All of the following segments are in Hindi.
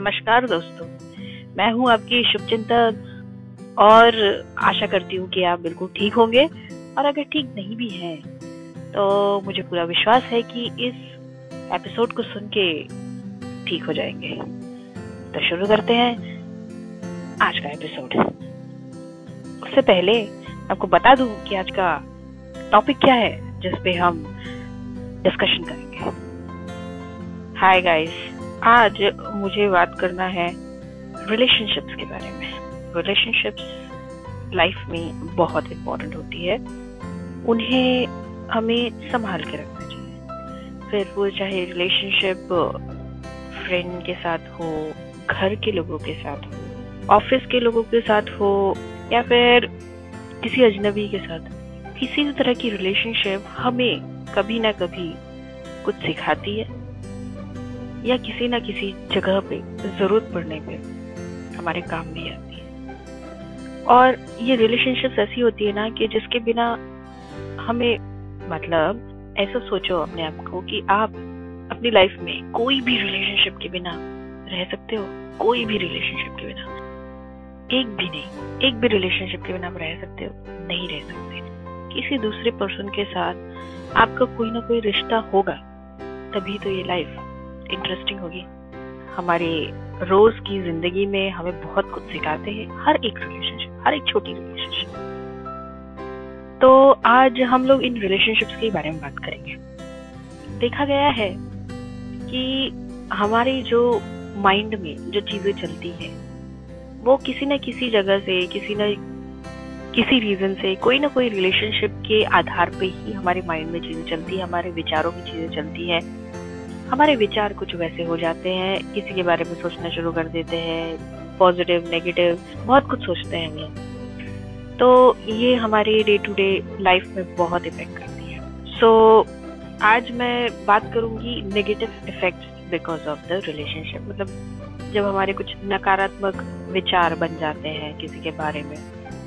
नमस्कार दोस्तों। मैं हूँ आपकी शुभचिंतक और आशा करती हूँ कि आप बिल्कुल ठीक होंगे और अगर ठीक नहीं भी हैं तो मुझे पूरा विश्वास है कि इस एपिसोड को सुन के ठीक हो जाएँगे। तो शुरू करते हैं आज का एपिसोड। उससे पहले आपको बता दूँ कि आज का टॉपिक क्या है, जिस पे हम डिस्कशन करेंगे। हाय गाइस आज मुझे बात करना है रिलेशनशिप्स के बारे में। रिलेशनशिप्स लाइफ में बहुत इम्पोर्टेंट होती है। उन्हें हमें संभाल के रखना चाहिए। फिर वो चाहे रिलेशनशिप फ्रेंड के साथ हो, घर के लोगों के साथ हो ऑफ़िस के लोगों के साथ हो, या फिर किसी अजनबी के साथ, किसी भी तरह की रिलेशनशिप हमें कभी ना कभी कुछ सिखाती है। या किसी ना किसी जगह पे ज़रूरत पड़ने पे हमारे काम भी आती है। और ये रिलेशनशिप्स ऐसी होती है ना कि जिसके बिना हमें मतलब ऐसा सोचो अपने आप को कि आप अपनी लाइफ में कोई भी रिलेशनशिप के बिना रह सकते हो, कोई भी रिलेशनशिप के बिना। एक भी नहीं, एक भी रिलेशनशिप के बिना आप रह सकते हो, नहीं रह सकते। किसी दूसरे पर्सन के साथ आपका कोई ना कोई रिश्ता होगा, तभी तो ये लाइफ इंटरेस्टिंग होगी। हमारे रोज की ज़िंदगी में हमें बहुत कुछ सिखाते हैं। हर एक रिलेशनशिप हर एक छोटी रिलेशनशिप तो आज हम लोग इन रिलेशनशिप्स के बारे में बात करेंगे। देखा गया है कि हमारी जो माइंड में जो चीज़ें चलती है, वो किसी न किसी जगह से, किसी न किसी रीजन से, कोई ना कोई रिलेशनशिप के आधार पे ही हमारे माइंड में चीज़ें चलती है, हमारे विचारों में चीज़ें चलती है। हमारे विचार कुछ वैसे हो जाते हैं किसी के बारे में सोचना शुरू कर देते हैं पॉजिटिव नेगेटिव बहुत कुछ सोचते हैं हम लोग तो ये हमारे डे टू डे लाइफ में बहुत इफ़ेक्ट करती है। सो so, आज मैं बात करूँगी negative effects because of the relationship मतलब जब हमारे कुछ नकारात्मक विचार बन जाते हैं किसी के बारे में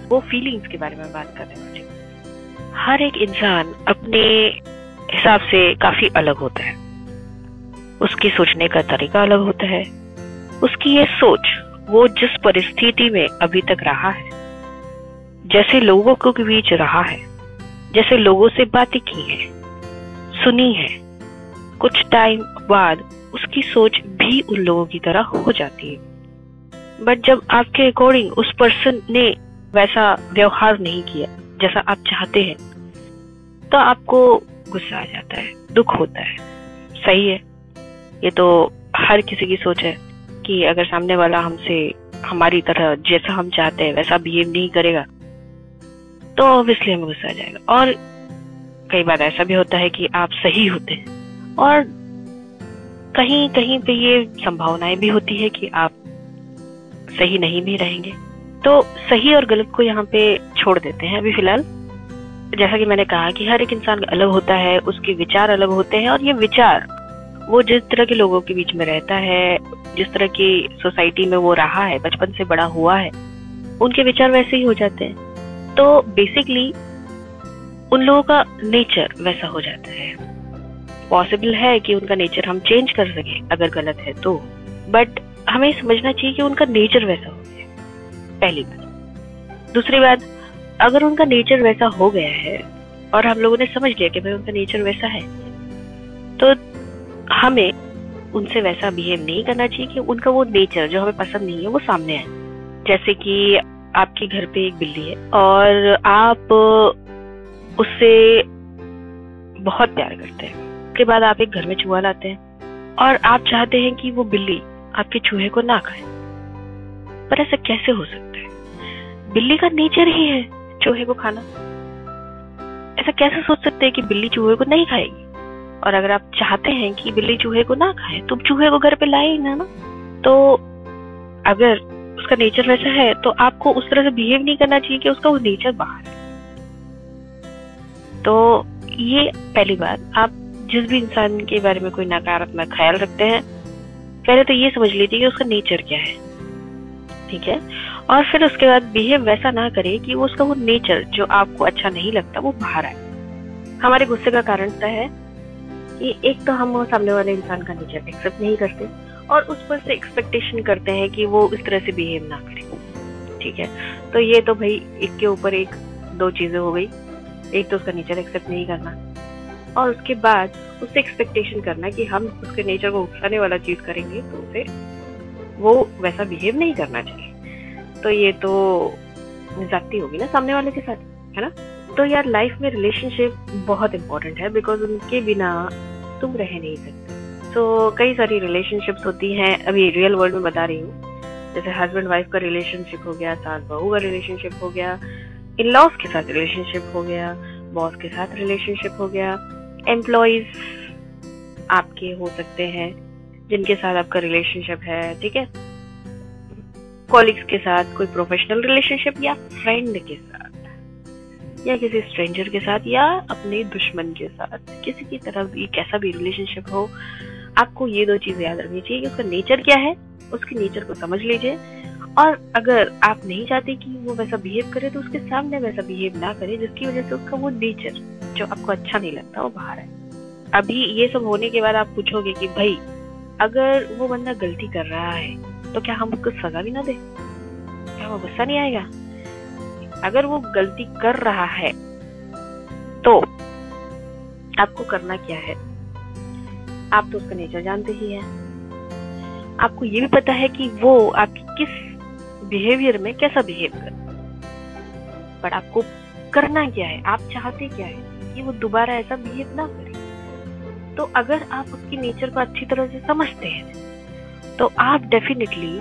वो फीलिंग्स के बारे में बात कर रहे हैं हर एक इंसान अपने हिसाब से काफ़ी अलग होता है। उसकी सोचने का तरीका अलग होता है। उसकी ये सोच, वो जिस परिस्थिति में अभी तक रहा है, जैसे लोगों के बीच रहा है, जैसे लोगों से बातें की है, सुनी है, कुछ टाइम बाद उसकी सोच भी उन लोगों की तरह हो जाती है। बट जब आपके अकॉर्डिंग उस पर्सन ने वैसा व्यवहार नहीं किया, जैसा आप चाहते हैं तो आपको गुस्सा आ जाता है, दुख होता है। सही है? ये तो हर किसी की सोच है कि अगर सामने वाला हमसे, हमारी तरह जैसा हम चाहते हैं, वैसा बिहेव नहीं करेगा तो ऑब्वियसली हमें गुस्सा आ जाएगा। और कई बार ऐसा भी होता है कि आप सही होते हैं। और कहीं कहीं पे ये संभावनाएँ भी होती है कि आप सही नहीं भी रहेंगे। तो सही और गलत को यहाँ पे छोड़ देते हैं अभी फ़िलहाल। जैसा कि मैंने कहा कि हर एक इंसान अलग होता है, उसके विचार अलग होते हैं और ये विचार वो जिस तरह के लोगों के बीच में रहता है, जिस तरह की सोसाइटी में वो रहा है, बचपन से बड़ा हुआ है, उनके विचार वैसे ही हो जाते हैं। तो बेसिकली उन लोगों का नेचर वैसा हो जाता है। पॉसिबल है कि उनका नेचर हम चेंज कर सकें, अगर गलत है तो। बट हमें समझना चाहिए कि उनका नेचर वैसा हो गया पहली बात। दूसरी बात, अगर उनका नेचर वैसा हो गया है, और हम लोगों ने समझ लिया कि भाई उनका नेचर वैसा है तो हमें उनसे वैसा बिहेव नहीं करना चाहिए कि उनका वो नेचर जो हमें पसंद नहीं है, वो सामने आए। जैसे कि आपके घर पे एक बिल्ली है और आप उससे बहुत प्यार करते हैं। उसके बाद आप एक घर में चूहा लाते हैं और आप चाहते हैं कि वो बिल्ली आपके चूहे को ना खाए। पर ऐसा कैसे हो सकता है? बिल्ली का नेचर ही है चूहे को खाना। ऐसा कैसे सोच सकते हैं कि बिल्ली चूहे को नहीं खाएगी? और अगर आप चाहते हैं कि बिल्ली चूहे को ना खाए तो चूहे को घर पे लाए ही ना ना। तो अगर उसका नेचर वैसा है तो आपको उस तरह से बिहेव नहीं करना चाहिए कि उसका वो नेचर बाहर है। तो ये पहली बात, आप जिस भी इंसान के बारे में कोई नकारात्मक ख्याल रखते हैं, पहले तो ये समझ लीजिए कि उसका नेचर क्या है। ठीक है? और फिर उसके बाद बिहेव वैसा ना करे कि वो उसका वो नेचर जो आपको अच्छा नहीं लगता, वो बाहर आए। हमारे गुस्से का कारण है। कि एक तो हम सामने वाले इंसान का नेचर एक्सेप्ट नहीं करते और उस पर से एक्सपेक्टेशन करते हैं कि वो इस तरह से बिहेव ना करे। ठीक है? तो ये तो भाई एक के ऊपर एक, दो चीज़ें हो गई। एक तो उसका नेचर एक्सेप्ट नहीं करना और उसके बाद उससे एक्सपेक्टेशन करना कि हम उसके नेचर को उकसाने वाला चीज़ करेंगे तो उसे वो वैसा बिहेव नहीं करना चाहिए। तो ये तो जाती होगी ना सामने वाले के साथ, है ना? तो यार लाइफ में रिलेशनशिप बहुत इंपॉर्टेंट है बिकॉज़ उनके बिना तुम रह नहीं सकते। तो कई सारी रिलेशनशिप्स होती हैं, अभी रियल वर्ल्ड में बता रही हूँ। जैसे हस्बैंड वाइफ का रिलेशनशिप हो गया, सास बहू का रिलेशनशिप हो गया इन लॉज के साथ रिलेशनशिप हो गया बॉस के साथ रिलेशनशिप हो गया एम्प्लॉयज़ आपके हो सकते हैं, जिनके साथ आपका रिलेशनशिप है, ठीक है? कॉलिग्स के साथ, कोई प्रोफेशनल रिलेशनशिप या फ्रेंड के साथ। या किसी स्ट्रेंजर के साथ या अपने दुश्मन के साथ। किसी की तरफ़ भी, कैसा भी रिलेशनशिप हो, आपको ये दो चीज़ें याद रखनी चाहिए कि उसका नेचर क्या है, उसके नेचर को समझ लीजिए। और अगर आप नहीं चाहते कि वो वैसा बिहेव करे तो उसके सामने वैसा बिहेव ना करे, जिसकी वजह से उसका वो नेचर जो आपको अच्छा नहीं लगता, वो बाहर है। अभी ये सब होने के बाद आप पूछोगे कि भाई, अगर वो बंदा गलती कर रहा है तो क्या हम उसको सजा भी ना दे? क्या वो गुस्सा नहीं आएगा? अगर वो गलती कर रहा है तो आपको करना क्या है? आप तो उसका नेचर जानते ही हैं। आपको ये भी पता है कि वो आपकी किस बिहेवियर में कैसा बिहेव कर बट आपको करना क्या है? आप चाहते क्या है कि वो दोबारा ऐसा बिहेव ना करे? तो अगर आप उसकी नेचर को अच्छी तरह से समझते हैं तो आप डेफिनेटली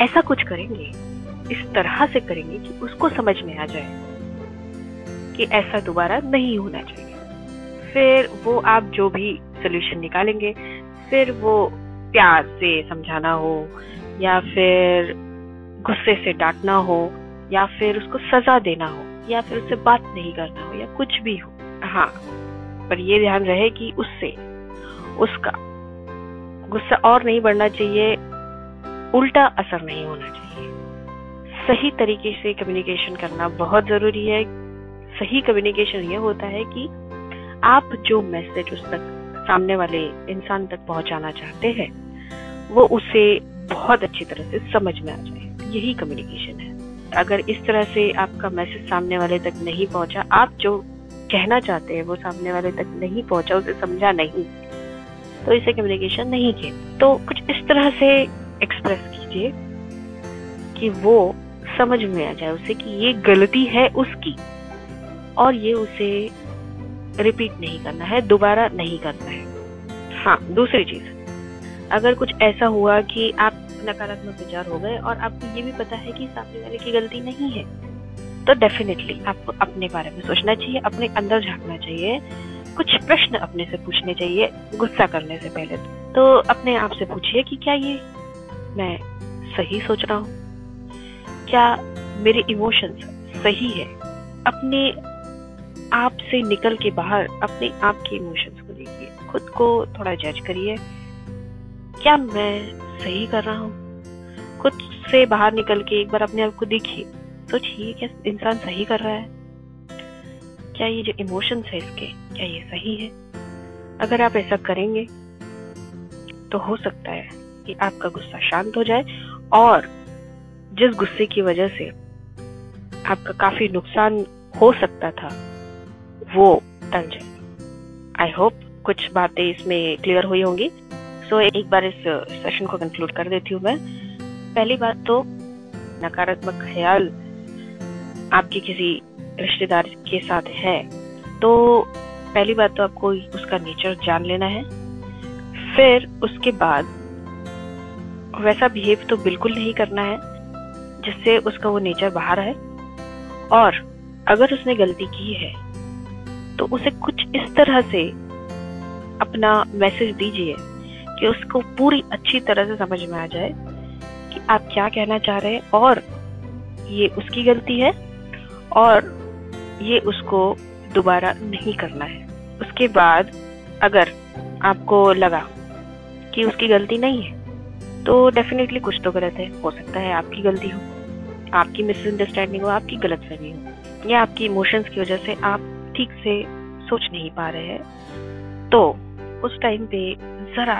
ऐसा कुछ करेंगे, इस तरह से करेंगे कि उसको समझ में आ जाए कि ऐसा दोबारा नहीं होना चाहिए। फिर वो आप जो भी सोल्यूशन निकालेंगे, फिर वो प्यार से समझाना हो, या फिर गुस्से से डांटना हो, या फिर उसको सजा देना हो, या फिर उससे बात नहीं करना हो, या कुछ भी हो। हाँ पर ये ध्यान रहे कि उससे, उसका गुस्सा और नहीं बढ़ना चाहिए उल्टा असर नहीं होना चाहिए। सही तरीके से कम्युनिकेशन करना बहुत ज़रूरी है। सही कम्युनिकेशन ये होता है कि आप जो मैसेज उस तक, सामने वाले इंसान तक पहुंचाना चाहते हैं, वो उसे बहुत अच्छी तरह से समझ में आ जाए। यही कम्युनिकेशन है। अगर इस तरह से आपका मैसेज सामने वाले तक नहीं पहुँचा, आप जो कहना चाहते हैं, वो सामने वाले तक नहीं पहुँचा, उसे समझा नहीं तो इसे कम्युनिकेशन नहीं किया तो कुछ इस तरह से एक्सप्रेस कीजिए कि वो समझ में आ जाए उसे कि ये गलती है उसकी और ये उसे रिपीट नहीं करना है, दोबारा नहीं करना है। हाँ दूसरी चीज़। अगर कुछ ऐसा हुआ कि आप नकारात्मक विचार हो गए और आपको ये भी पता है कि सामने वाले की गलती नहीं है तो डेफिनेटली आपको अपने बारे में सोचना चाहिए, अपने अंदर झांकना चाहिए, कुछ प्रश्न अपने से पूछने चाहिए, गुस्सा करने से पहले। तो अपने आप से पूछिए कि क्या ये मैं सही सोच रहा हूँ? क्या मेरे इमोशंस सही है? अपने आप से निकल के बाहर, अपने आप के इमोशंस को देखिए। खुद को थोड़ा जज करिए। क्या मैं सही कर रहा हूँ? खुद से बाहर निकल के एक बार अपने आप को देखिए सोचिए क्या इंसान सही कर रहा है। क्या ये जो इमोशंस है इसके, क्या ये सही है? अगर आप ऐसा करेंगे तो हो सकता है। कि आपका गुस्सा शांत हो जाए और जिस गुस्से की वजह से आपका काफ़ी नुकसान हो सकता था वो टल जाए। आई होप कुछ बातें इसमें क्लियर हुई होंगी। सो so, एक बार इस सेशन को कंक्लूड कर देती हूँ मैं। पहली बात तो नकारात्मक ख्याल आपकी किसी रिश्तेदार के साथ है तो पहली बात तो आपको उसका नेचर जान लेना है। फिर उसके बाद वैसा बिहेव तो बिल्कुल नहीं करना है, जिससे उसका वो नेचर बाहर है और अगर उसने गलती की है तो उसे कुछ इस तरह से अपना मैसेज दीजिए कि उसको पूरी अच्छी तरह से समझ में आ जाए कि आप क्या कहना चाह रहे हैं और ये उसकी गलती है और ये उसको दोबारा नहीं करना है। उसके बाद अगर आपको लगा कि उसकी गलती नहीं है तो डेफिनेटली कुछ तो गलत है। हो सकता है आपकी गलती हो। आपकी मिसअंडरस्टैंडिंग हो, आपकी गलत फहमी हो। या आपकी इमोशंस की वजह से आप ठीक से सोच नहीं पा रहे हैं। तो उस टाइम पे जरा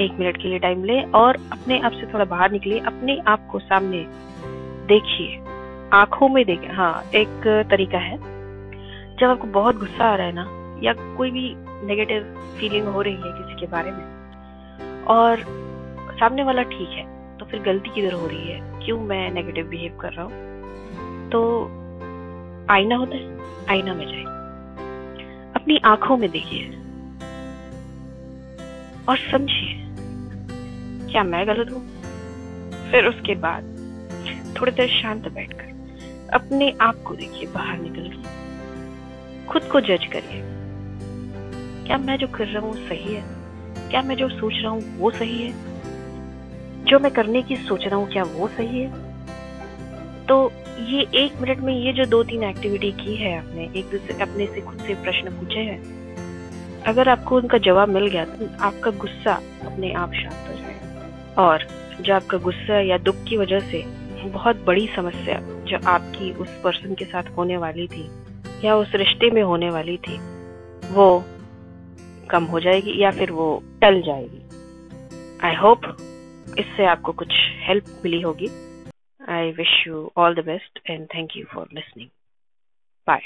एक मिनट के लिए टाइम ले और अपने आप से थोड़ा बाहर निकलिए। अपने आप को सामने देखिए। आँखों में देखिए हाँ एक तरीका है। जब आपको बहुत गुस्सा आ रहा है ना, या कोई भी नेगेटिव फीलिंग हो रही है किसी के बारे में, और सामने वाला ठीक है तो फिर गलती किधर हो रही है? क्यों मैं नेगेटिव बिहेव कर रहा हूँ? तो आईना होता है, आईना में जाए अपनी आँखों में देखिए। और समझिए, क्या मैं गलत हूँ? फिर उसके बाद थोड़ी देर शांत बैठकर अपने आप को देखिए, बाहर निकल के। खुद को जज करिए। क्या मैं जो कर रहा हूँ सही है? क्या मैं जो सोच रहा हूँ वो सही है? जो मैं करने की सोच रहा हूँ, क्या वो सही है? तो ये एक मिनट में ये जो दो तीन एक्टिविटी की है आपने, एक दूसरे अपने से खुद से प्रश्न पूछे हैं, अगर आपको उनका जवाब मिल गया तो आपका गुस्सा अपने आप शांत हो जाएगा। और जो आपका गुस्सा या दुख की वजह से बहुत बड़ी समस्या जो आपकी उस पर्सन के साथ होने वाली थी, या उस रिश्ते में होने वाली थी, वो कम हो जाएगी या फिर वो टल जाएगी। आई होप इससे आपको कुछ हेल्प मिली होगी। I wish you all the best and thank you for listening bye